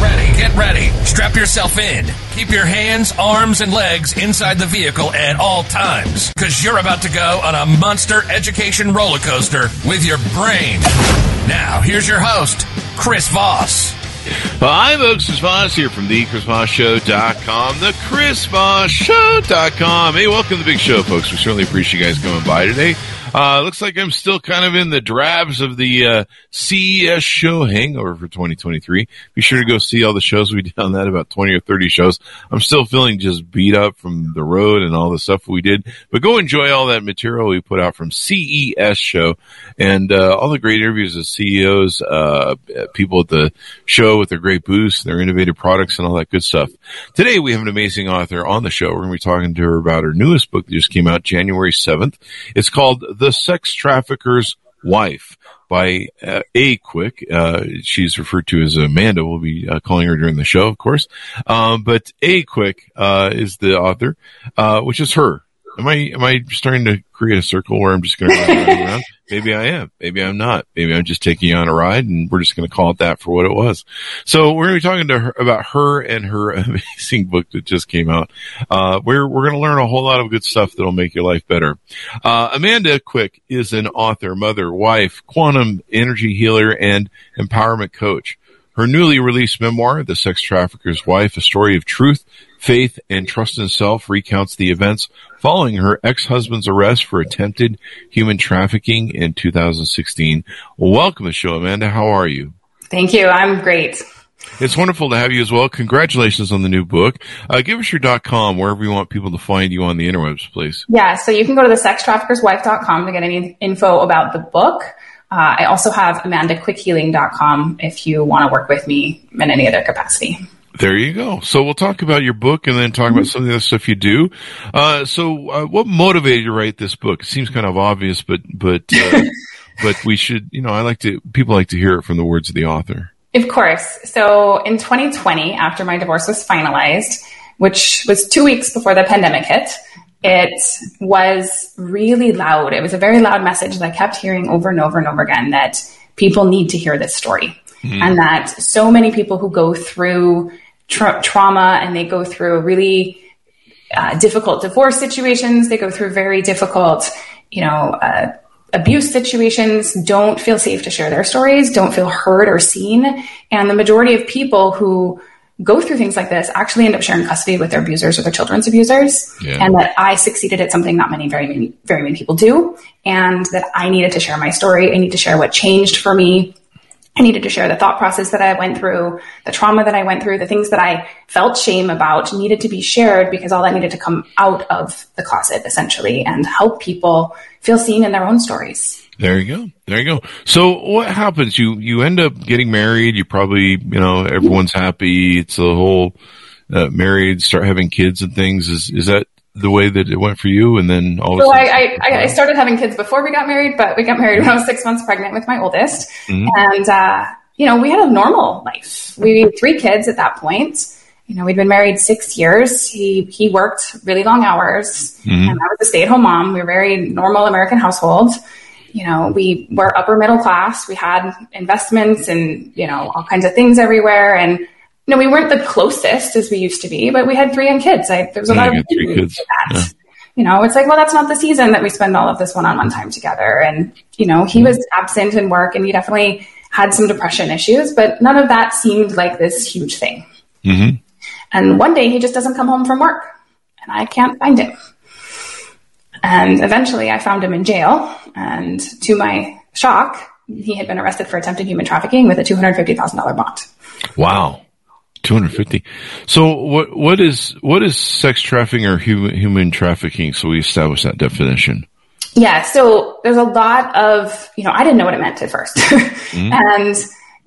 Ready, get ready. Strap yourself in. Keep your hands, arms, and legs inside the vehicle at all times, because you're about to go on a monster education roller coaster with your brain. Now, here's your host, Chris Voss. Well, hi, folks. Chris Voss here from the ChrisVossShow.com, the ChrisVossShow.com. Hey, welcome to the big show, folks. We certainly appreciate you guys coming by today. Uh, looks like I'm still kind of in the drabs of the uh, CES show hangover for 2023. Be sure to go see all the shows we did on that, about 20 or 30 shows. I'm still feeling just beat up from the road and all the stuff we did, but go enjoy all that material we put out from CES show and uh, all the great interviews of CEOs, uh, people at the show with their great booths, their innovative products, and all that good stuff. Today we have an amazing author on the show. We're going to be talking to her about her newest book that just came out January 7th. It's called The The sex Trafficker's Wife by uh, A Quick. Uh, she's referred to as Amanda. We'll be uh, calling her during the show, of course. Um, but A Quick uh, is the author, uh, which is her. Am I am I starting to create a circle where I'm just going to run around? Maybe I am. Maybe I'm not. Maybe I'm just taking you on a ride, and we're just going to call it that for what it was. So we're going to be talking to her about her and her amazing book that just came out. Uh, we're we're going to learn a whole lot of good stuff that'll make your life better. Uh, Amanda Quick is an author, mother, wife, quantum energy healer, and empowerment coach. Her newly released memoir, The Sex Trafficker's Wife, a story of truth, faith, and trust in self, recounts the events following her ex-husband's arrest for attempted human trafficking in 2016. Welcome to the show, Amanda. How are you? Thank you. I'm great. It's wonderful to have you as well. Congratulations on the new book. Uh, give us your .com wherever you want people to find you on the interwebs, please. Yeah, so you can go to the sextraffickerswife.com to get any info about the book. Uh, I also have amandaquickhealing.com if you want to work with me in any other capacity. There you go. So we'll talk about your book and then talk about some of the other stuff you do. Uh, so uh, what motivated you to write this book? It seems kind of obvious, but but uh, but we should, you know, I like to people like to hear it from the words of the author. Of course. So in 2020, after my divorce was finalized, which was two weeks before the pandemic hit, it was really loud. It was a very loud message that I kept hearing over and over and over again that people need to hear this story. Mm-hmm. And that so many people who go through tra- trauma and they go through really uh, difficult divorce situations, they go through very difficult, you know, uh, abuse situations, don't feel safe to share their stories, don't feel heard or seen. And the majority of people who go through things like this actually end up sharing custody with their abusers or their children's abusers. Yeah. And that I succeeded at something not many, very many, very many people do. And that I needed to share my story. I need to share what changed for me. I needed to share the thought process that I went through, the trauma that I went through, the things that I felt shame about needed to be shared because all that needed to come out of the closet essentially and help people feel seen in their own stories. There you go. There you go. So what happens? You you end up getting married. You probably you know everyone's happy. It's a whole uh, married, start having kids and things. Is is that the way that it went for you? And then all. So I, I, I started having kids before we got married, but we got married when I was six months pregnant with my oldest, mm-hmm. and uh, you know we had a normal life. We had three kids at that point you know, we'd been married six years. He he worked really long hours, mm-hmm. and I was a stay at home mom. We were very normal American household you know, we were upper middle class. We had investments and, you know, all kinds of things everywhere. And, you know, we weren't the closest as we used to be, but we had three young kids. I, there was a yeah, lot of three kids. that. Yeah. You know, it's like, well, that's not the season that we spend all of this one-on-one time together. And, you know, he mm-hmm. was absent in work and he definitely had some depression issues, but none of that seemed like this huge thing. Mm-hmm. And one day he just doesn't come home from work and I can't find him. And eventually I found him in jail. And to my shock, he had been arrested for attempted human trafficking with a $250,000 bond. Wow. 250. So what, what is, what is sex trafficking or human, human trafficking? So we establish that definition. Yeah. So there's a lot of, you know, I didn't know what it meant at 1st mm-hmm. and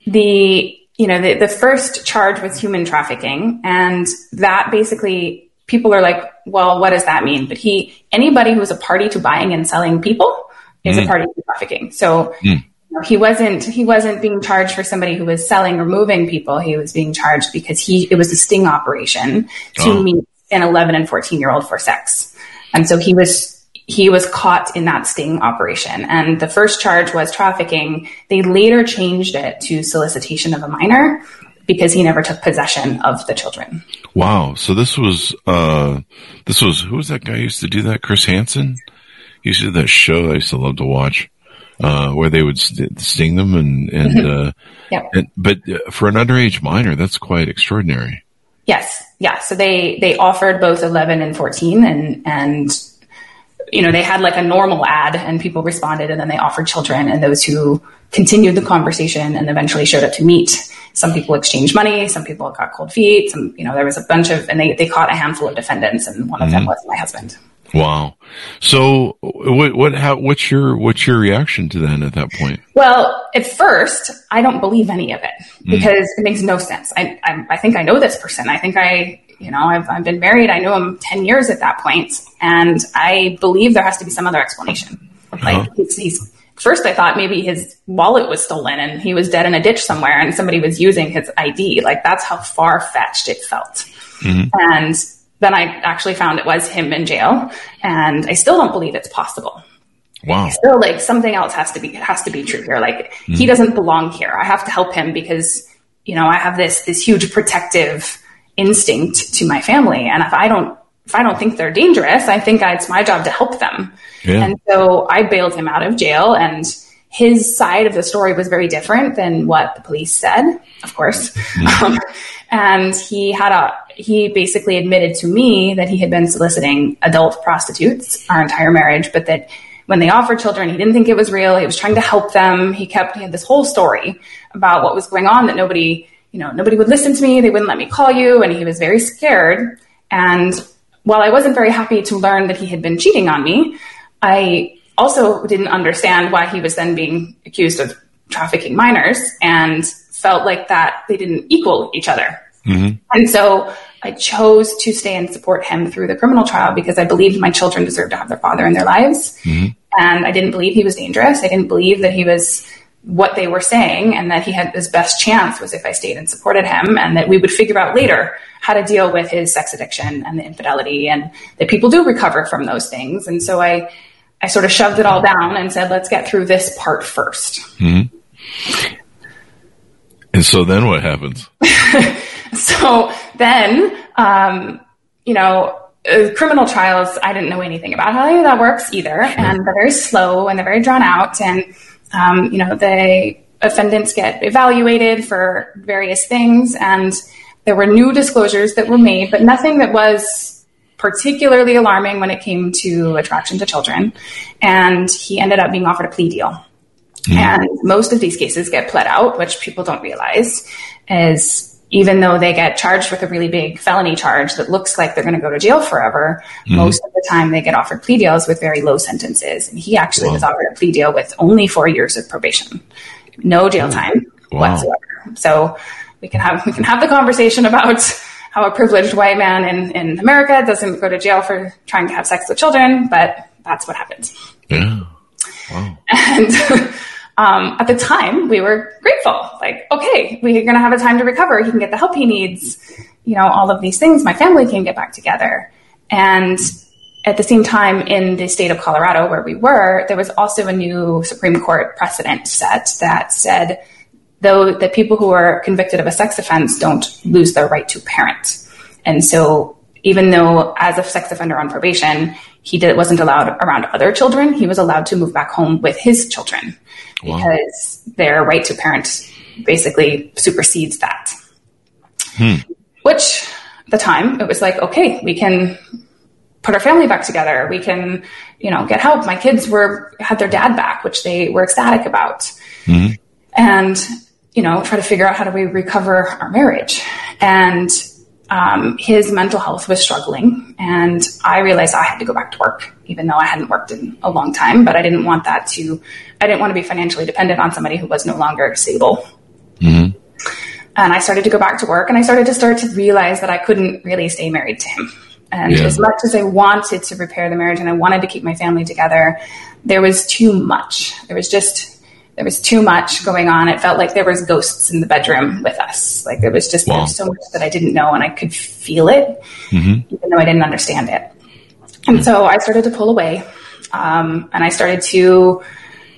the, you know, the, the first charge was human trafficking. And that basically people are like, well, what does that mean? But he, anybody who's a party to buying and selling people is a party to trafficking. So know, he wasn't he wasn't being charged for somebody who was selling or moving people. He was being charged because he it was a sting operation to Oh. meet an 11 and 14 year old for sex, and so he was he was caught in that sting operation. And the first charge was trafficking. They later changed it to solicitation of a minor because he never took possession of the children. Wow. So this was uh this was who was that guy who used to do that? Chris Hansen. He used to do that show I used to love to watch, uh, where they would st- sting them and and, uh, Yep. and but uh, for an underage minor, that's quite extraordinary. Yes, yeah. So they they offered both eleven and fourteen, and and you know they had like a normal ad, and people responded, and then they offered children, and those who continued the conversation and eventually showed up to meet. Some people exchanged money, some people got cold feet, some you know there was a bunch of, and they they caught a handful of defendants, and one of them was my husband. Wow. So what what how what's your what's your reaction to that at that point? Well, at first, I don't believe any of it mm. because it makes no sense. I, I, I think I know this person. I think I, you know, I've, I've been married. I knew him 10 years at that point, And I believe there has to be some other explanation. Uh-huh. Like he's, he's, first I thought maybe his wallet was stolen and he was dead in a ditch somewhere and somebody was using his ID. Like that's how far fetched it felt. Mm-hmm. And then I actually found it was him in jail and I still don't believe it's possible Wow. still like something else has to be has to be true here. Like he hmm. doesn't belong here. I have to help him because you know I have this this huge protective instinct to my family, and if I don't if I don't think they're dangerous, I think it's my job to help them. Yeah. And so I bailed him out of jail, and his side of the story was very different than what the police said, of course. Um, and he had a he basically admitted to me that he had been soliciting adult prostitutes our entire marriage, but that when they offered children, he didn't think it was real. He was trying to help them. He kept he had this whole story about what was going on that nobody, you know, nobody would listen to me. They wouldn't let me call you, and he was very scared. And while I wasn't very happy to learn that he had been cheating on me, I also didn't understand why he was then being accused of trafficking minors and felt like that they didn't equal each other. Mm-hmm. And so I chose to stay and support him through the criminal trial because I believed my children deserved to have their father in their lives. Mm-hmm. And I didn't believe he was dangerous. I didn't believe that he was what they were saying and that he had his best chance was if I stayed and supported him and that we would figure out later how to deal with his sex addiction and the infidelity and that people do recover from those things. And so I, I sort of shoved it all down and said, let's get through this part first. And so then what happens? So then, um, you know, uh, criminal trials, I didn't know anything about how that works either. And they're very slow and they're very drawn out. And, um, you know, the offendants get evaluated for various things. And there were new disclosures that were made, but nothing that was particularly alarming when it came to attraction to children. And he ended up being offered a plea deal. Hmm. And most of these cases get pled out, which people don't realize is even though they get charged with a really big felony charge that looks like they're going to go to jail forever, hmm. most of the time they get offered plea deals with very low sentences. And he actually was offered a plea deal with only four years of probation, no jail hmm. time Wow. whatsoever. So we can have we can have the conversation about how a privileged white man in, in America doesn't go to jail for trying to have sex with children, but that's what happens. Yeah. And um, at the time, we were grateful. Like, okay, we're going to have a time to recover. He can get the help he needs. You know, all of these things. My family can get back together. And at the same time, in the state of Colorado where we were, there was also a new Supreme Court precedent set that said, though the people who are convicted of a sex offense don't lose their right to parent. And so even though as a sex offender on probation, he did, wasn't allowed around other children, he was allowed to move back home with his children because their right to parent basically supersedes that. Hmm. Which at the time it was like, okay, we can put our family back together. We can, you know, get help. My kids were had their dad back, which they were ecstatic about. Hmm. And, you know, try to figure out how do we recover our marriage. And um, his mental health was struggling, and I realized I had to go back to work, even though I hadn't worked in a long time. But I didn't want that to, I didn't want to be financially dependent on somebody who was no longer stable. And I started to go back to work, and I started to start to realize that I couldn't really stay married to him. And Yeah. as much as I wanted to repair the marriage and I wanted to keep my family together, there was too much. There was just there was too much going on. It felt like there was ghosts in the bedroom with us. Like there was just there was so much that I didn't know, and I could feel it, even though I didn't understand it. And so I started to pull away, um, and I started to,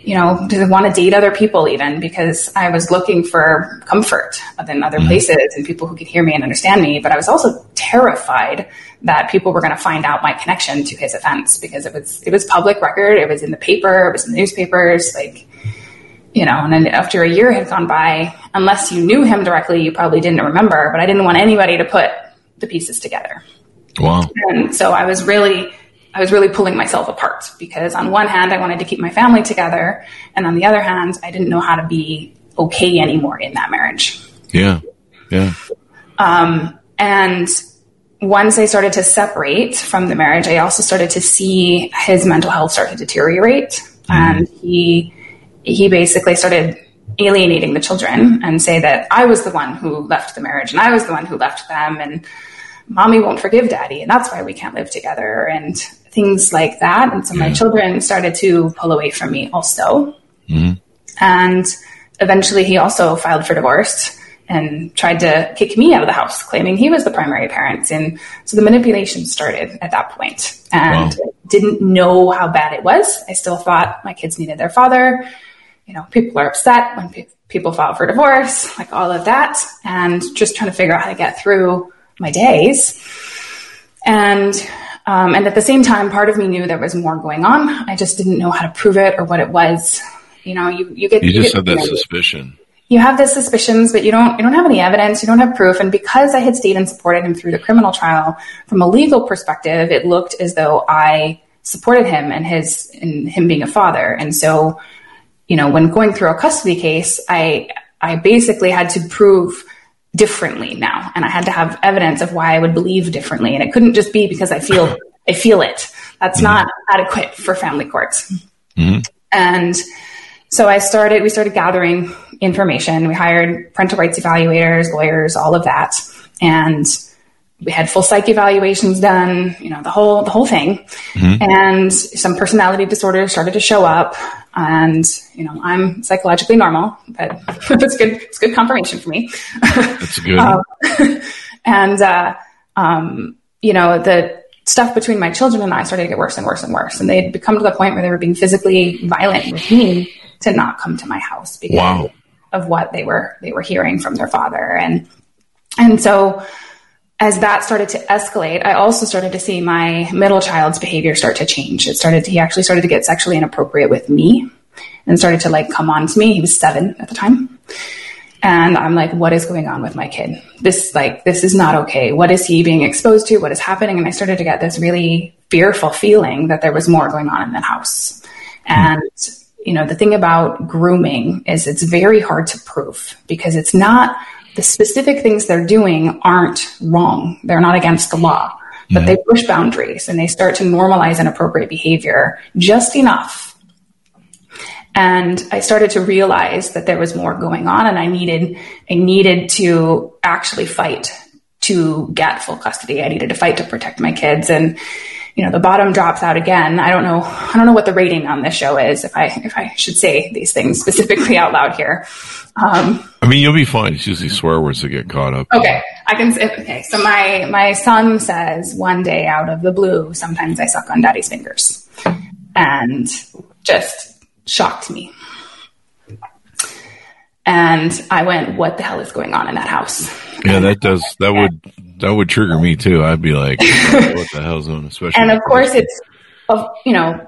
you know, to want to date other people even because I was looking for comfort in other places and people who could hear me and understand me. But I was also terrified that people were going to find out my connection to his offense because it was it was public record. It was in the paper. It was in the newspapers. Like you know, and then after a year had gone by, unless you knew him directly, you probably didn't remember. But I didn't want anybody to put the pieces together. Wow. And so I was really, I was really pulling myself apart because on one hand, I wanted to keep my family together. And on the other hand, I didn't know how to be okay anymore in that marriage. Yeah. Yeah. Um, And once I started to separate from the marriage, I also started to see his mental health start to deteriorate. And he, he basically started alienating the children and say that I was the one who left the marriage and I was the one who left them and mommy won't forgive daddy and that's why we can't live together and things like that. And so my children started to pull away from me also. Mm-hmm. And eventually he also filed for divorce and tried to kick me out of the house, claiming he was the primary parent. And so the manipulation started at that. And Wow. didn't know how bad it was. I still thought my kids needed their father. You know, people are upset when pe- people file for divorce, like all of that, and just trying to figure out how to get through my days. And um, and at the same time, part of me knew there was more going on. I just didn't know how to prove it or what it was. You know, you you get You just get- had that you know, suspicion. you have the suspicions, but you don't you don't have any evidence, you don't have proof. And because I had stayed and supported him through the criminal trial, from a legal perspective, it looked as though I supported him and his and him being a father. And so, you know, when going through a custody case, I I basically had to prove differently now, and I had to have evidence of why I would believe differently, and it couldn't just be because I feel I feel it. That's mm-hmm. not adequate for family courts. Mm-hmm. And so I started, we started gathering information. We hired parental rights evaluators, lawyers, all of that. And we had full psych evaluations done, you know, the whole, the whole thing. And some personality disorders started to show up. And, you know, I'm psychologically normal, but it's good, it's good confirmation for me. That's good. Um, and uh, um, you know the stuff between my children and I started to get worse and worse and worse, and they had become to the point where they were being physically violent with me to not come to my house because Wow. of what they were they were hearing from their father, and and so as that started to escalate, I also started to see my middle child's behavior start to change. It started he actually started to get sexually inappropriate with me and started to like come on to me. He was seven at the time. And I'm like, what is going on with my kid? This, like, this is not okay. What is he being exposed to? What is happening? And I started to get this really fearful feeling that there was more going on in that house. And, you know, the thing about grooming is it's very hard to prove because it's not, the specific things they're doing aren't wrong. They're not against the law, but they push boundaries and they start to normalize inappropriate behavior just enough and I started to realize that there was more going on and I needed I needed to actually fight to get full custody. I needed to fight to protect my kids and you know the bottom drops out again. I don't know I don't know what the rating on this show is if I if I should say these things specifically out loud here. Um, I mean, you'll be fine. It's usually swear words that get caught up. Okay, I can say okay. So my my son says one day out of the blue, sometimes I suck on daddy's fingers, and just shocked me. And I went, "What the hell is going on in that house?" Yeah, that does. That would that would trigger me too. I'd be like, what the hell's on? Especially, And of course, it's of you know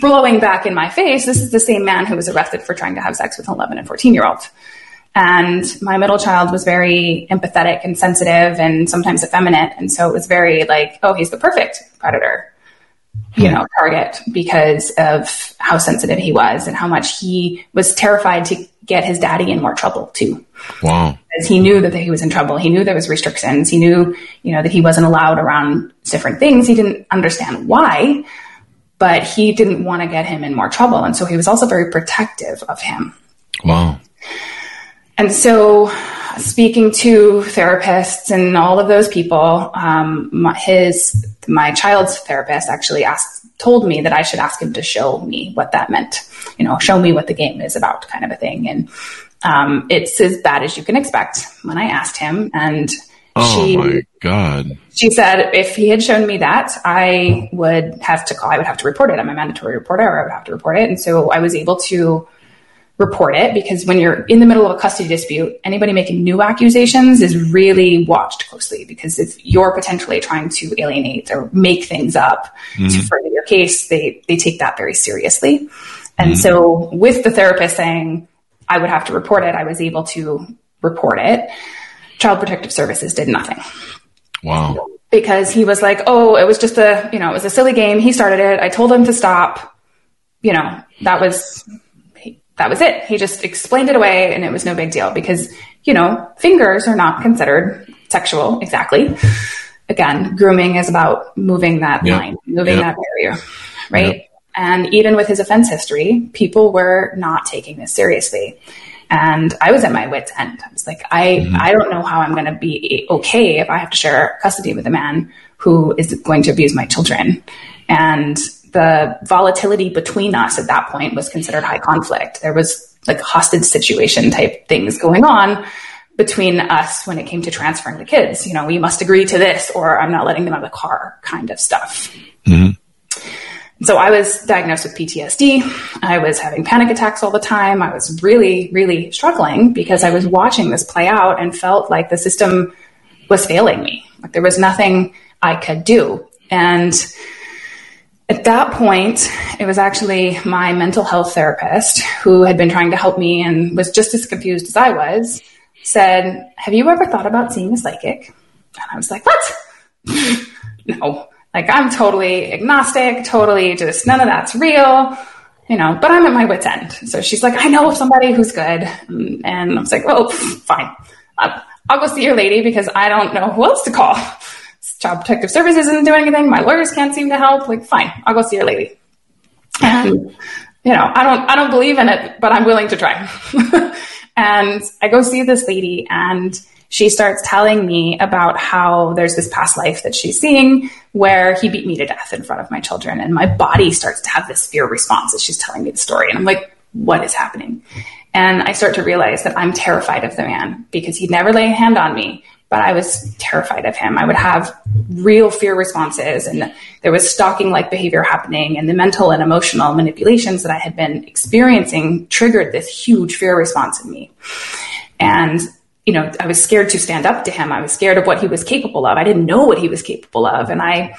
blowing back in my face. This is the same man who was arrested for trying to have sex with an 11 and 14 year old. And my middle child was very empathetic and sensitive and sometimes effeminate. And so it was very like, oh, he's the perfect predator, you know, target because of how sensitive he was and how much he was terrified to get his daddy in more trouble too wow. because he knew that he was in trouble. He knew there was restrictions. He knew, you know, that he wasn't allowed around different things. He didn't understand why, but he didn't want to get him in more trouble. And so he was also very protective of him. Wow. And so speaking to therapists and all of those people, um, my, his my child's therapist actually asked told me that I should ask him to show me what that meant. You know, show me what the game is about, kind of a thing. And um, it's as bad as you can expect when I asked him. And Oh she, my god. she said if he had shown me that, I would have to call. I would have to report it. I'm a mandatory reporter, I would have to report it. And so I was able to report it because when you're in the middle of a custody dispute, anybody making new accusations is really watched closely because if you're potentially trying to alienate or make things up to mm-hmm. further your case, they they take that very seriously. And mm-hmm. so with the therapist saying I would have to report it, I was able to report it. Child Protective Services did nothing Wow. because he was like, "Oh, it was just a, you know, it was a silly game. He started it. I told him to stop. You know, that was that was it. He just explained it away, and it was no big deal because you know, fingers are not considered sexual exactly. Again, grooming is about moving that Yep. line, moving Yep. that barrier, right? And even with his offense history, people were not taking this seriously. And I was at my wit's end. I was like, I, mm-hmm. I don't know how I'm going to be okay if I have to share custody with a man who is going to abuse my children. And the volatility between us at that point was considered high conflict. There was like hostage situation type things going on between us when it came to transferring the kids. You know, we must agree to this or I'm not letting them out of the car kind of stuff. Mm-hmm. So I was diagnosed with PTSD. I was having panic attacks all the time. I was really, really struggling because I was watching this play out and felt like the system was failing me. Like there was nothing I could do. And at that point, it was actually my mental health therapist who had been trying to help me and was just as confused as I was, said, Have you ever thought about seeing a psychic? And I was like, What? no. Like I'm totally agnostic, totally just none of that's real, you know, but I'm at my wit's end. So she's like, I know of somebody who's good. And I was like, oh, fine. I'll go see your lady because I don't know who else to call. Child Protective Services isn't doing anything. My lawyers can't seem to help. Like, fine, I'll go see your lady. Uh-huh. And, you know, I don't, I don't believe in it, but I'm willing to try. and I go see this lady and she starts telling me about how there's this past life that she's seeing where he beat me to death in front of my children. And my body starts to have this fear response as she's telling me the story. And I'm like, what is happening? And I start to realize that I'm terrified of the man because he'd never lay a hand on me, but I was terrified of him. I would have real fear responses and there was stalking like behavior happening and the mental and emotional manipulations that I had been experiencing triggered this huge fear response in me. And you know, I was scared to stand up to him. I was scared of what he was capable of. I didn't know what he was capable of. And I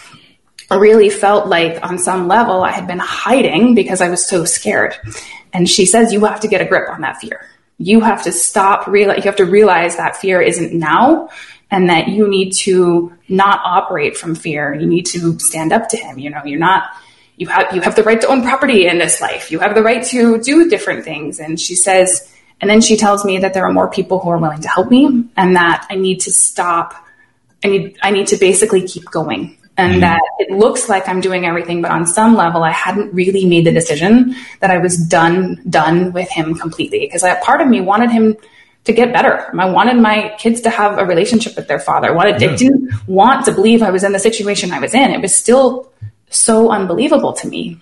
really felt like on some level I had been hiding because I was so scared. And she says, you have to get a grip on that fear. You have to stop, realize, you have to realize that fear isn't now and that you need to not operate from fear. You need to stand up to him. You know, you're not, you have, you have the right to own property in this life. You have the right to do different things. And she says, and then she tells me that there are more people who are willing to help me and that I need to stop. I need, I need to basically keep going. And that it looks like I'm doing everything, but on some level, I hadn't really made the decision that I was done, done with him completely. Because that part of me wanted him to get better. I wanted my kids to have a relationship with their father. I wanted, I didn't want to believe I was in the situation I was in. It was still so unbelievable to me.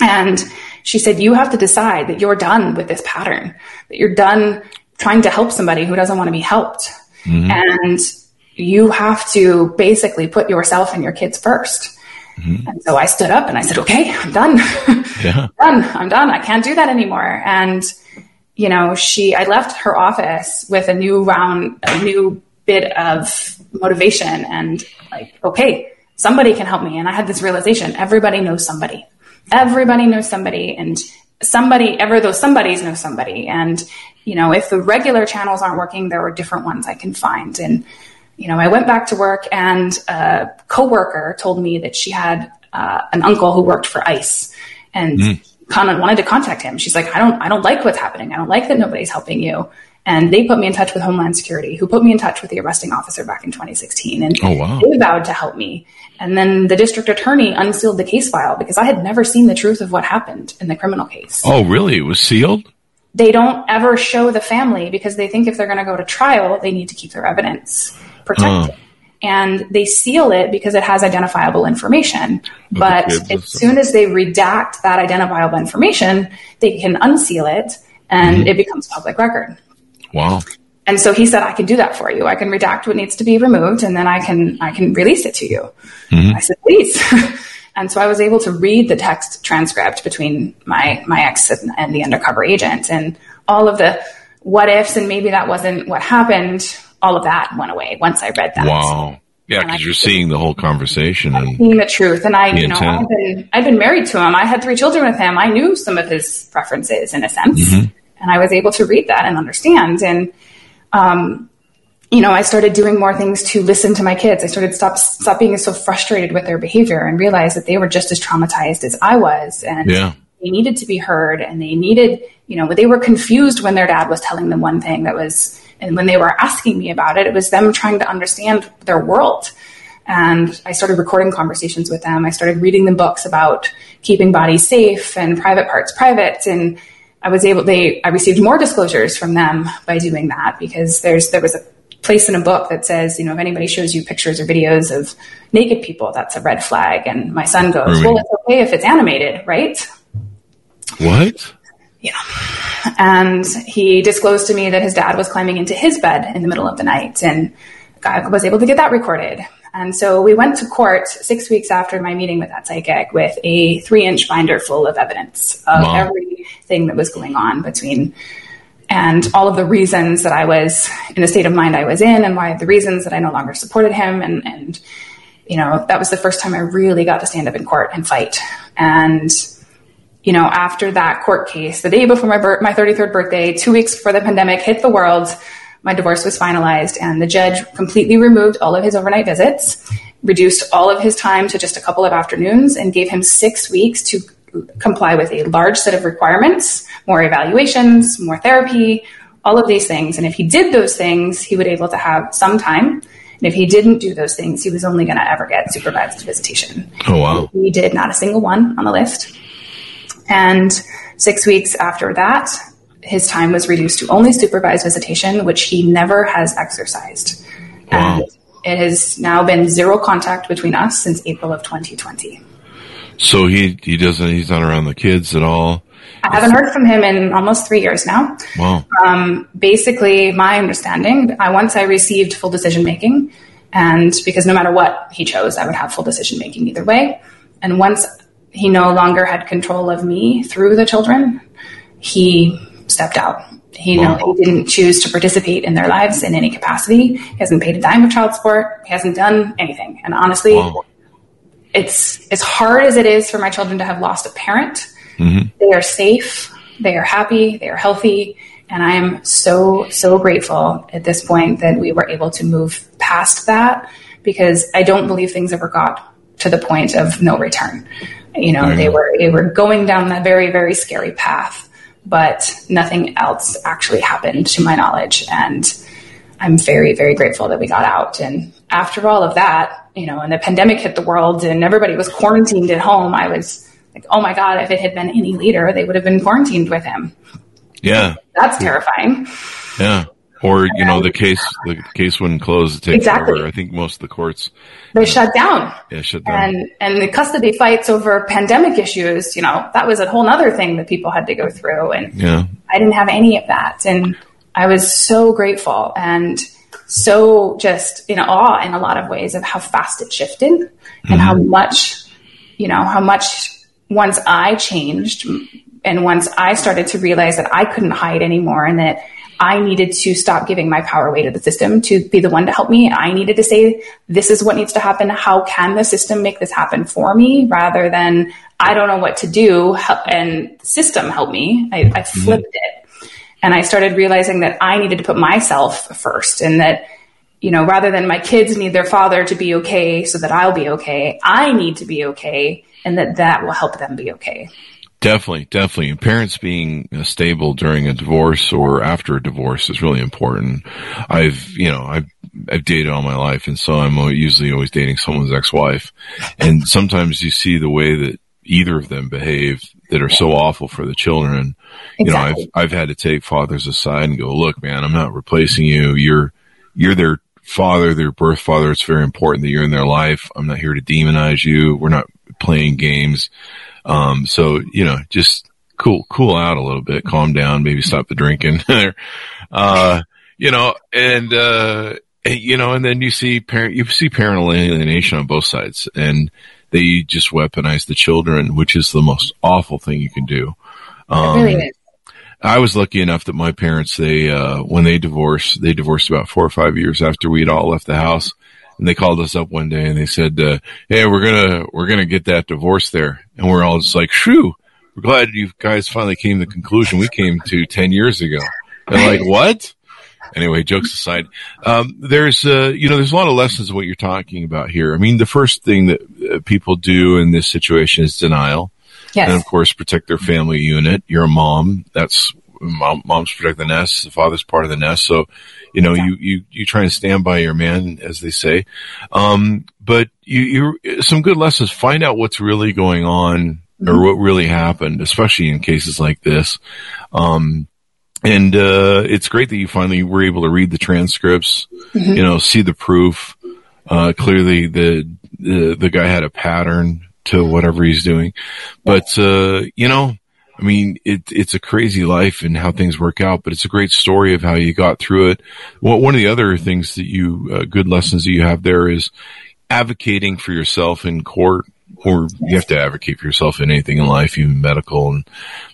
And she said, You have to decide that you're done with this pattern, that you're done trying to help somebody who doesn't want to be helped. Mm-hmm. And you have to basically put yourself and your kids 1st mm-hmm. And so I stood up and I said, Okay, I'm done. Yeah. I'm done. I'm done. I can't do that anymore. And, you know, she, I left her office with a new round, a new bit of motivation and like, okay, somebody can help me. And I had this realization everybody knows somebody everybody knows somebody and somebody ever those somebodies know somebody and you know if the regular channels aren't working there are different ones i can find and you know i went back to work and a coworker told me that she had uh, an uncle who worked for ice and mm. wanted to contact him she's like i don't i don't like what's happening i don't like that nobody's helping you and they put me in touch with Homeland Security, who put me in touch with the arresting officer back in 2016. And oh, wow. they vowed to help me. And then the district attorney unsealed the case file because I had never seen the truth of what happened in the criminal case. Oh, really? It was sealed? they don't ever show the family because they think if they're going to go to trial, they need to keep their evidence protected. Huh. And they seal it because it has identifiable information. But as soon as they redact that identifiable information, they can unseal it and mm-hmm. it becomes public record. Wow. And so he said, I can do that for you. I can redact what needs to be removed and then I can, I can release it to you. Mm-hmm. I said, please. And so I was able to read the text transcript between my, my ex and, and the undercover agent and all of the what ifs and maybe that wasn't what happened. All of that went away once I read that. Wow. Yeah, because you're seeing the whole conversation and seeing the truth. And I, you know, I've been, I've been married to him. I had three children with him. I knew some of his preferences in a sense, mm-hmm. and I was able to read that and understand. And um, you know, I started doing more things to listen to my kids. I started stop stop being so frustrated with their behavior and realized that they were just as traumatized as I was, and yeah. they needed to be heard, and they needed, you know, they were confused when their dad was telling them one thing that was, and when they were asking me about it, it was them trying to understand their world. And I started recording conversations with them. I started reading them books about keeping bodies safe and private parts private, and I was able. They I received more disclosures from them by doing that because there's there was a place in a book that says, you know, if anybody shows you pictures or videos of naked people, that's a red flag. And my son goes, really? well, it's okay if it's animated, right? What? Yeah. And he disclosed to me that his dad was climbing into his bed in the middle of the night and I was able to get that recorded. And so we went to court six weeks after my meeting with that psychic with a three inch binder full of evidence of wow. everything that was going on between and all of the reasons that I was in the state of mind I was in and why the reasons that I no longer supported him. And, and, you know, that was the first time I really got to stand up in court and fight. And, you know, after that court case, the day before my, bir- my 33rd birthday, two weeks before the pandemic hit the world, my divorce was finalized and the judge completely removed all of his overnight visits, reduced all of his time to just a couple of afternoons and gave him six weeks to comply with a large set of requirements, more evaluations, more therapy, all of these things. And if he did those things, he would able to have some time. And if he didn't do those things, he was only going to ever get supervised visitation. Oh, wow. He did not a single one on the list. And six weeks after that, his time was reduced to only supervised visitation, which he never has exercised. Wow. And it has now been zero contact between us since April of 2020. So he he doesn't he's not around the kids at all. I haven't heard from him in almost three years now. Wow. Um, basically, my understanding, I once I received full decision making, and because no matter what he chose, I would have full decision making either way. And once he no longer had control of me through the children, he stepped out. He, know, he didn't choose to participate in their lives in any capacity. He hasn't paid a dime of child support. He hasn't done anything. And honestly, wow it's as hard as it is for my children to have lost a parent. Mm-hmm. They are safe, they are happy, they are healthy, and I am so so grateful at this point that we were able to move past that because I don't believe things ever got to the point of no return. You know, they were they were going down that very very scary path, but nothing else actually happened to my knowledge and I'm very, very grateful that we got out. And after all of that, you know, and the pandemic hit the world and everybody was quarantined at home, I was like, oh my God, if it had been any later, they would have been quarantined with him. Yeah. That's terrifying. Yeah. Or, you know, the case, the case wouldn't close. It takes exactly. Forever. I think most of the courts. They shut down. Yeah, shut down. And, and the custody fights over pandemic issues, you know, that was a whole other thing that people had to go through. And yeah. I didn't have any of that. And I was so grateful and so just in awe in a lot of ways of how fast it shifted mm-hmm. and how mm-hmm. much, you know, how much once I changed and once I started to realize that I couldn't hide anymore and that I needed to stop giving my power away to the system to be the one to help me. I needed to say, this is what needs to happen. How can the system make this happen for me rather than I don't know what to do and the system help me. I, I flipped mm-hmm. it and I started realizing that I needed to put myself first and that, you know, rather than my kids need their father to be okay so that I'll be okay, I need to be okay and that that will help them be okay. Definitely, definitely. And parents being stable during a divorce or after a divorce is really important. I've, you know, I've, I've dated all my life and so I'm usually always dating someone's ex-wife. And sometimes you see the way that either of them behave that are so awful for the children. Exactly. You know, I've I've had to take fathers aside and go, look, man, I'm not replacing you. You're you're their father, their birth father. It's very important that you're in their life. I'm not here to demonize you. We're not playing games. Um, so you know, just cool cool out a little bit, calm down, maybe stop the drinking there. uh, you know, and uh, you know, and then you see parent you see parental alienation on both sides, and they just weaponize the children, which is the most awful thing you can do. Um, it really is. I was lucky enough that my parents, they, uh, when they divorced, they divorced about four or five years after we'd all left the house. And they called us up one day and they said, uh, Hey, we're to, we're to get that divorce there. And we're all just like, shoo, we're glad you guys finally came to the conclusion we came to 10 years ago. And like, what? Anyway, jokes aside, um, there's, uh, you know, there's a lot of lessons of what you're talking about here. I mean, the first thing that uh, people do in this situation is denial. Yes. And of course, protect their family unit. You're a mom. That's mom, moms protect the nest. The father's part of the nest. So, you know, you, you, you try and stand by your man, as they say. Um, but you, you, some good lessons. Find out what's really going on or what really happened, especially in cases like this. Um, and, uh, it's great that you finally were able to read the transcripts, mm-hmm. you know, see the proof. Uh, clearly the, the, the guy had a pattern to whatever he's doing. But, uh, you know, I mean, it, it's a crazy life and how things work out, but it's a great story of how you got through it. Well, one of the other things that you, uh, good lessons that you have there is advocating for yourself in court or you have to advocate for yourself in anything in life, even medical and,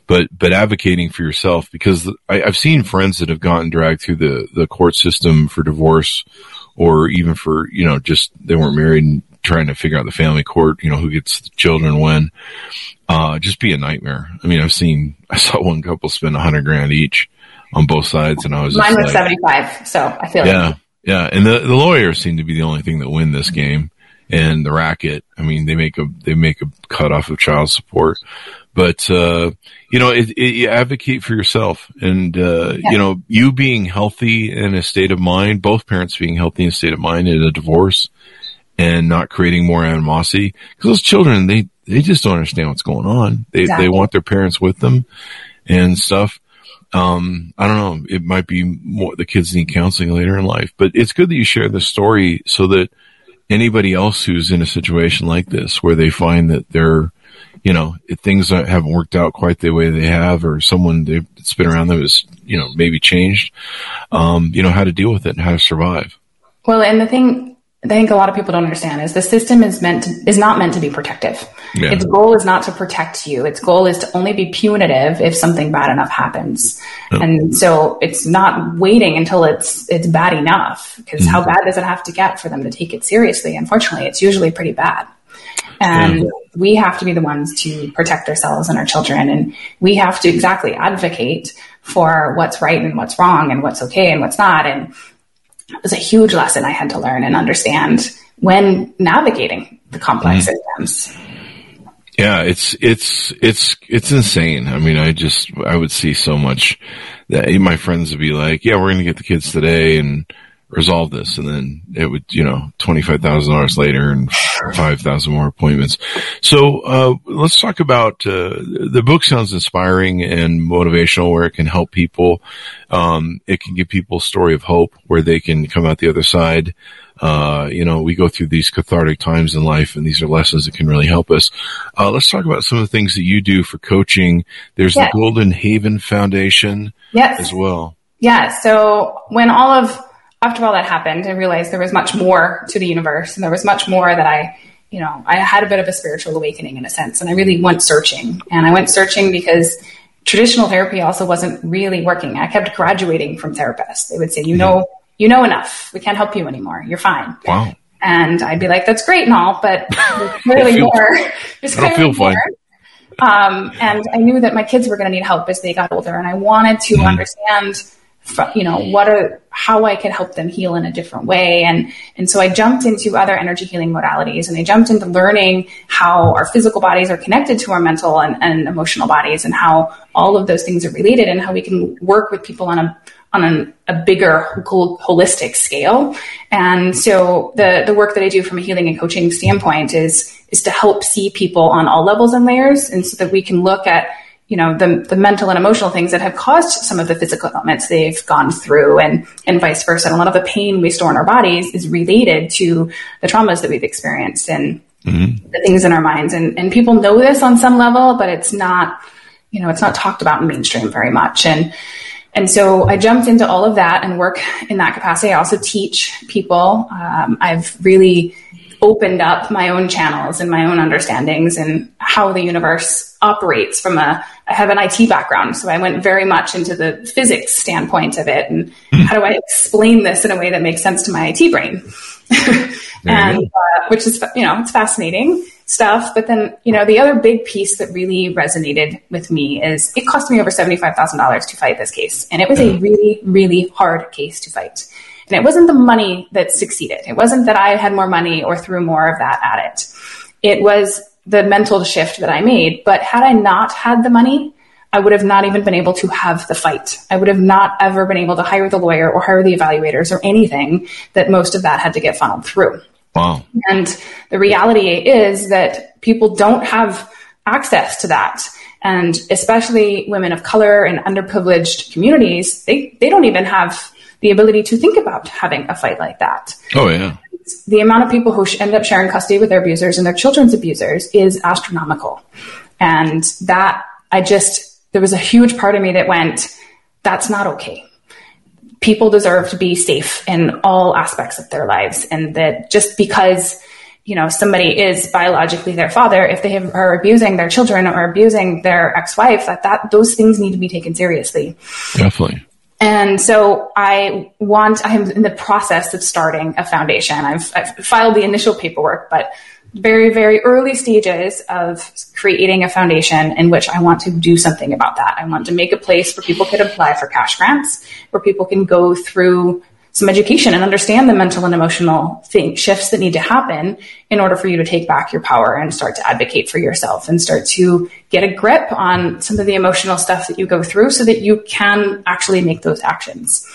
but, but advocating for yourself because I, I've seen friends that have gotten dragged through the, the court system for divorce or even for, you know, just they weren't married and trying to figure out the family court, you know, who gets the children when, uh, just be a nightmare. I mean, I've seen, I saw one couple spend a hundred grand each on both sides and I was mine was like, 75. So I feel yeah, like. yeah. And the, the lawyers seem to be the only thing that win this game and the racket. I mean, they make a, they make a cut off of child support, but, uh, you know, it, it, you advocate for yourself and, uh, yeah. you know, you being healthy in a state of mind, both parents being healthy in a state of mind in a divorce and not creating more animosity. Because those children, they, they just don't understand what's going on. They, exactly. they want their parents with them and stuff. Um, I don't know. It might be more, the kids need counseling later in life, but it's good that you share the story so that anybody else who's in a situation like this where they find that they're, you know, things haven't worked out quite the way they have, or someone that's been around them has, you know, maybe changed, um, you know, how to deal with it and how to survive. Well, and the thing I think a lot of people don't understand is the system is meant to, is not meant to be protective. Yeah. Its goal is not to protect you. Its goal is to only be punitive if something bad enough happens. Oh. And so it's not waiting until it's it's bad enough because mm-hmm. how bad does it have to get for them to take it seriously? Unfortunately, it's usually pretty bad. And yeah. we have to be the ones to protect ourselves and our children and we have to exactly advocate for what's right and what's wrong and what's okay and what's not and it was a huge lesson I had to learn and understand when navigating the complex mm-hmm. systems. Yeah, it's it's it's it's insane. I mean, I just I would see so much that my friends would be like, "Yeah, we're going to get the kids today and resolve this," and then it would, you know, twenty five thousand dollars later and five thousand more appointments. So uh, let's talk about uh, the book. Sounds inspiring and motivational, where it can help people. Um, it can give people a story of hope, where they can come out the other side. Uh, you know, we go through these cathartic times in life and these are lessons that can really help us. Uh, let's talk about some of the things that you do for coaching. There's yes. the Golden Haven Foundation yes. as well. Yeah. So when all of, after all that happened, I realized there was much more to the universe and there was much more that I, you know, I had a bit of a spiritual awakening in a sense and I really went searching and I went searching because traditional therapy also wasn't really working. I kept graduating from therapists. They would say, you mm-hmm. know, you know enough. We can't help you anymore. You're fine. Wow. And I'd be like, that's great and all, but clearly feel, more. There's I don't feel more. fine. Um, and I knew that my kids were going to need help as they got older, and I wanted to mm-hmm. understand, you know, what are how I could help them heal in a different way. And and so I jumped into other energy healing modalities, and I jumped into learning how our physical bodies are connected to our mental and, and emotional bodies, and how all of those things are related, and how we can work with people on a on an, a bigger holistic scale. And so the, the work that I do from a healing and coaching standpoint is, is to help see people on all levels and layers. And so that we can look at, you know, the, the mental and emotional things that have caused some of the physical ailments they've gone through and, and vice versa. And a lot of the pain we store in our bodies is related to the traumas that we've experienced and mm-hmm. the things in our minds. And, and people know this on some level, but it's not, you know, it's not talked about in mainstream very much. And, and so I jumped into all of that and work in that capacity. I also teach people. Um, I've really opened up my own channels and my own understandings and how the universe operates from a I have an IT background so I went very much into the physics standpoint of it and mm. how do I explain this in a way that makes sense to my IT brain and uh, which is you know it's fascinating stuff. But then, you know, the other big piece that really resonated with me is it cost me over $75,000 to fight this case. And it was a really, really hard case to fight. And it wasn't the money that succeeded. It wasn't that I had more money or threw more of that at it. It was the mental shift that I made. But had I not had the money, I would have not even been able to have the fight. I would have not ever been able to hire the lawyer or hire the evaluators or anything that most of that had to get funneled through. Wow. And the reality is that people don't have access to that. And especially women of color and underprivileged communities, they, they don't even have the ability to think about having a fight like that. Oh, yeah. The amount of people who end up sharing custody with their abusers and their children's abusers is astronomical. And that I just, there was a huge part of me that went, that's not okay people deserve to be safe in all aspects of their lives and that just because you know somebody is biologically their father if they have, are abusing their children or abusing their ex-wife that that those things need to be taken seriously definitely and so I want, I'm in the process of starting a foundation. I've, I've filed the initial paperwork, but very, very early stages of creating a foundation in which I want to do something about that. I want to make a place where people can apply for cash grants, where people can go through some education and understand the mental and emotional thing, shifts that need to happen in order for you to take back your power and start to advocate for yourself and start to get a grip on some of the emotional stuff that you go through so that you can actually make those actions.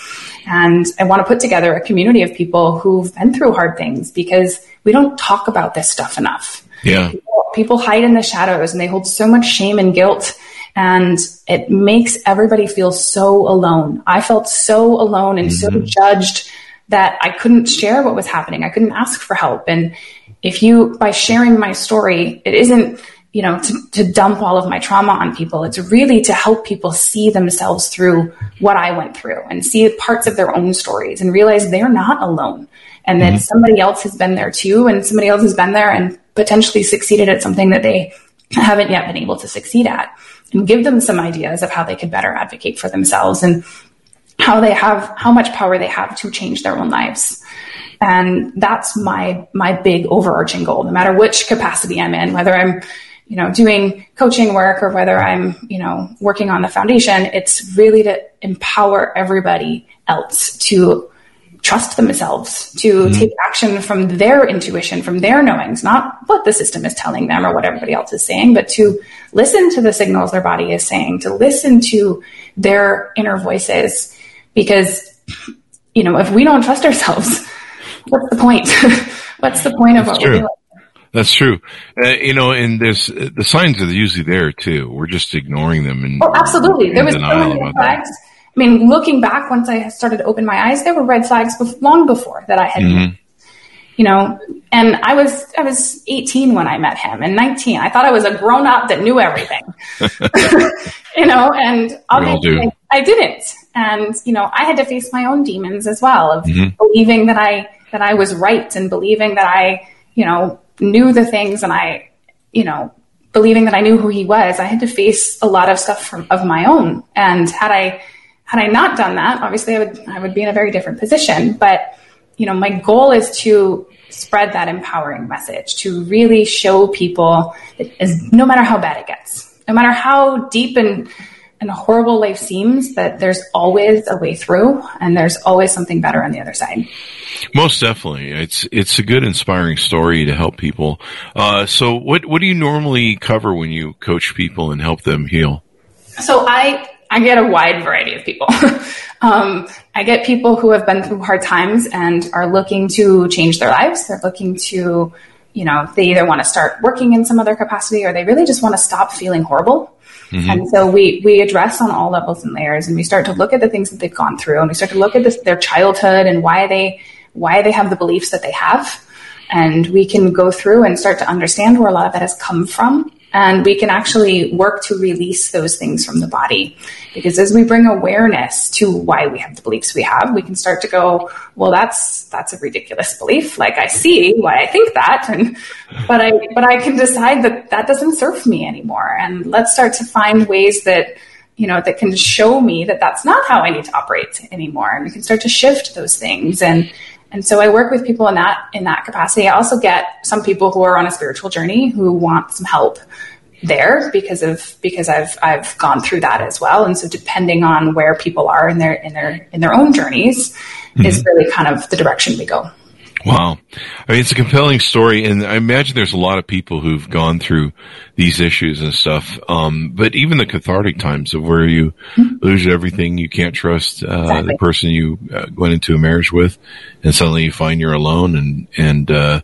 And I want to put together a community of people who've been through hard things because we don't talk about this stuff enough. Yeah. People, people hide in the shadows and they hold so much shame and guilt and it makes everybody feel so alone. I felt so alone and mm-hmm. so judged that I couldn't share what was happening. I couldn't ask for help. And if you, by sharing my story, it isn't, you know, to, to dump all of my trauma on people. It's really to help people see themselves through what I went through and see parts of their own stories and realize they're not alone and that mm-hmm. somebody else has been there too. And somebody else has been there and potentially succeeded at something that they haven't yet been able to succeed at and give them some ideas of how they could better advocate for themselves and how they have how much power they have to change their own lives and that's my my big overarching goal no matter which capacity i'm in whether i'm you know doing coaching work or whether i'm you know working on the foundation it's really to empower everybody else to trust themselves, to mm-hmm. take action from their intuition, from their knowings, not what the system is telling them or what everybody else is saying, but to listen to the signals their body is saying, to listen to their inner voices. Because, you know, if we don't trust ourselves, what's the point? what's the point of That's what true. we're doing? That's true. Uh, you know, and there's the signs are usually there too. We're just ignoring them. And oh, absolutely. There was so many flags. That I mean, looking back, once I started to open my eyes, there were red flags long before that I had, mm-hmm. You know, and I was, I was 18 when I met him and 19. I thought I was a grown up that knew everything, you know, and obviously I, I, didn't. And, you know, I had to face my own demons as well of mm-hmm. believing that I, that I was right and believing that I, you know, knew the things and I, you know, believing that I knew who he was. I had to face a lot of stuff from, of my own. And had I, had I not done that, obviously I would I would be in a very different position. But you know, my goal is to spread that empowering message, to really show people that as, no matter how bad it gets, no matter how deep and and horrible life seems, that there's always a way through, and there's always something better on the other side. Most definitely, it's it's a good, inspiring story to help people. Uh, so, what what do you normally cover when you coach people and help them heal? So I I get a wide variety of people. Um, I get people who have been through hard times and are looking to change their lives. They're looking to, you know, they either want to start working in some other capacity or they really just want to stop feeling horrible. Mm-hmm. And so we we address on all levels and layers, and we start to look at the things that they've gone through, and we start to look at this, their childhood and why they why they have the beliefs that they have, and we can go through and start to understand where a lot of that has come from, and we can actually work to release those things from the body. Because as we bring awareness to why we have the beliefs we have, we can start to go, well, that's, that's a ridiculous belief. Like I see why I think that. And, but I, but I can decide that that doesn't serve me anymore. And let's start to find ways that, you know, that can show me that that's not how I need to operate anymore. And we can start to shift those things and, and so I work with people in that in that capacity. I also get some people who are on a spiritual journey who want some help there because of because I've I've gone through that as well. And so depending on where people are in their in their in their own journeys mm-hmm. is really kind of the direction we go. Wow. I mean, it's a compelling story, and I imagine there's a lot of people who've gone through these issues and stuff. Um, but even the cathartic times of where you mm-hmm. lose everything, you can't trust uh, exactly. the person you uh, went into a marriage with, and suddenly you find you're alone, and and uh,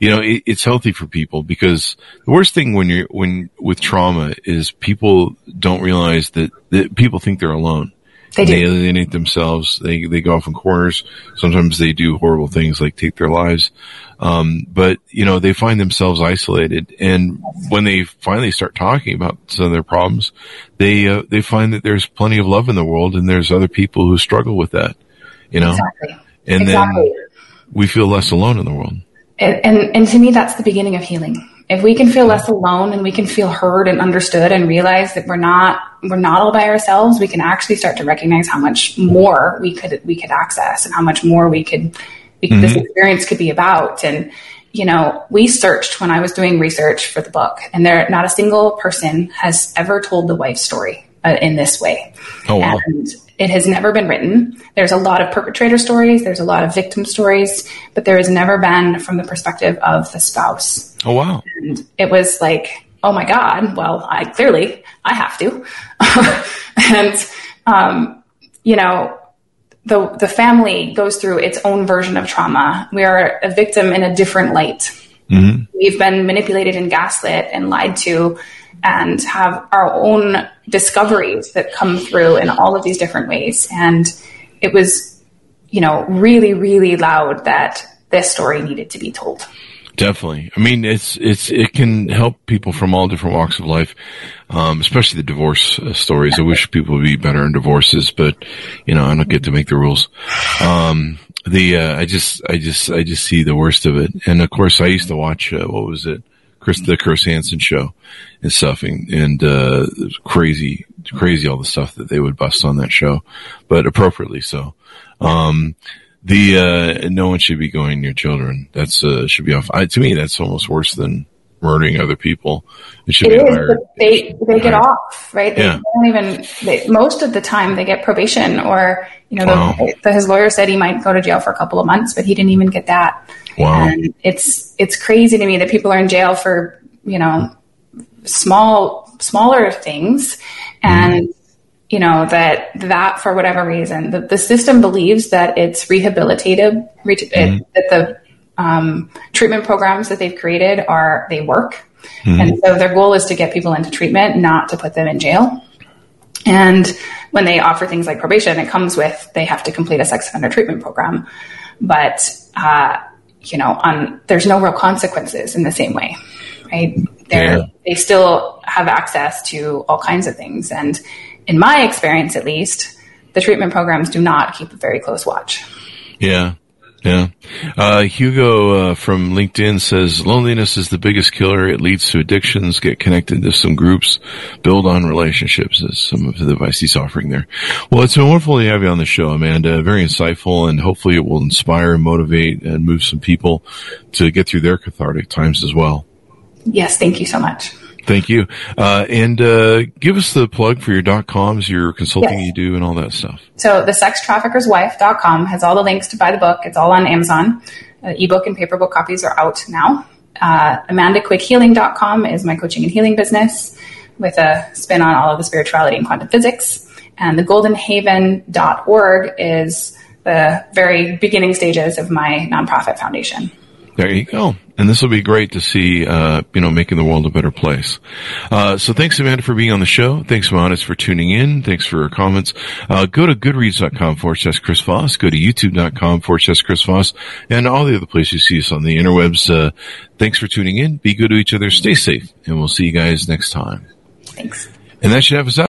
you know it, it's healthy for people because the worst thing when you're when with trauma is people don't realize that, that people think they're alone they, they alienate themselves. They they go off in corners. Sometimes they do horrible things like take their lives. Um, but you know they find themselves isolated, and when they finally start talking about some of their problems, they uh, they find that there's plenty of love in the world, and there's other people who struggle with that. You know, exactly. and exactly. then we feel less alone in the world. And, and and to me, that's the beginning of healing if we can feel less alone and we can feel heard and understood and realize that we're not we're not all by ourselves, we can actually start to recognize how much more we could we could access and how much more we could we, mm-hmm. this experience could be about. And you know, we searched when I was doing research for the book, and there not a single person has ever told the wife's story uh, in this way. Oh wow! And it has never been written. There's a lot of perpetrator stories, there's a lot of victim stories, but there has never been from the perspective of the spouse. Oh, wow. And it was like, oh my God, well, I clearly, I have to. and, um, you know, the, the family goes through its own version of trauma. We are a victim in a different light. Mm-hmm. We've been manipulated and gaslit and lied to and have our own discoveries that come through in all of these different ways. And it was, you know, really, really loud that this story needed to be told. Definitely. I mean, it's, it's, it can help people from all different walks of life, um, especially the divorce uh, stories. I wish people would be better in divorces, but, you know, I don't get to make the rules. Um, the, uh, I just, I just, I just see the worst of it. And of course, I used to watch, uh, what was it? Chris, the Chris Hansen show and stuff and, and uh, crazy, crazy all the stuff that they would bust on that show, but appropriately so. Um, the, uh, no one should be going near children. That's, uh, should be off. I, to me, that's almost worse than murdering other people. It should it be is, higher, they, they get higher. off, right? They yeah. don't even, they, most of the time they get probation or, you know, wow. the, the, his lawyer said he might go to jail for a couple of months, but he didn't even get that. Wow. And it's it's crazy to me that people are in jail for, you know, small smaller things and mm. You know that that for whatever reason the, the system believes that it's rehabilitative re- mm. it, that the um, treatment programs that they've created are they work mm. and so their goal is to get people into treatment not to put them in jail and when they offer things like probation it comes with they have to complete a sex offender treatment program but uh, you know, on there's no real consequences in the same way, right? They yeah. they still have access to all kinds of things, and in my experience, at least, the treatment programs do not keep a very close watch. Yeah, yeah. Uh, Hugo uh, from LinkedIn says loneliness is the biggest killer. It leads to addictions. Get connected to some groups. Build on relationships. Is some of the advice he's offering there. Well, it's been wonderful to have you on the show, Amanda. Very insightful, and hopefully it will inspire and motivate and move some people to get through their cathartic times as well. Yes, thank you so much. Thank you. Uh, and uh, give us the plug for your dot coms, your consulting yes. you do, and all that stuff. So the sex traffickers sextraffickerswife.com has all the links to buy the book. It's all on Amazon. Uh, ebook and paper book copies are out now. Uh, AmandaQuickHealing.com is my coaching and healing business with a spin on all of the spirituality and quantum physics. And the goldenhaven.org is the very beginning stages of my nonprofit foundation. There you go. And this will be great to see, uh, you know, making the world a better place. Uh, so thanks, Amanda, for being on the show. Thanks, Monis, for tuning in. Thanks for your comments. Uh, go to goodreads.com forward slash Chris Voss. Go to youtube.com forward slash Chris Voss and all the other places you see us on the interwebs. Uh, thanks for tuning in. Be good to each other. Stay safe. And we'll see you guys next time. Thanks. And that should have us out.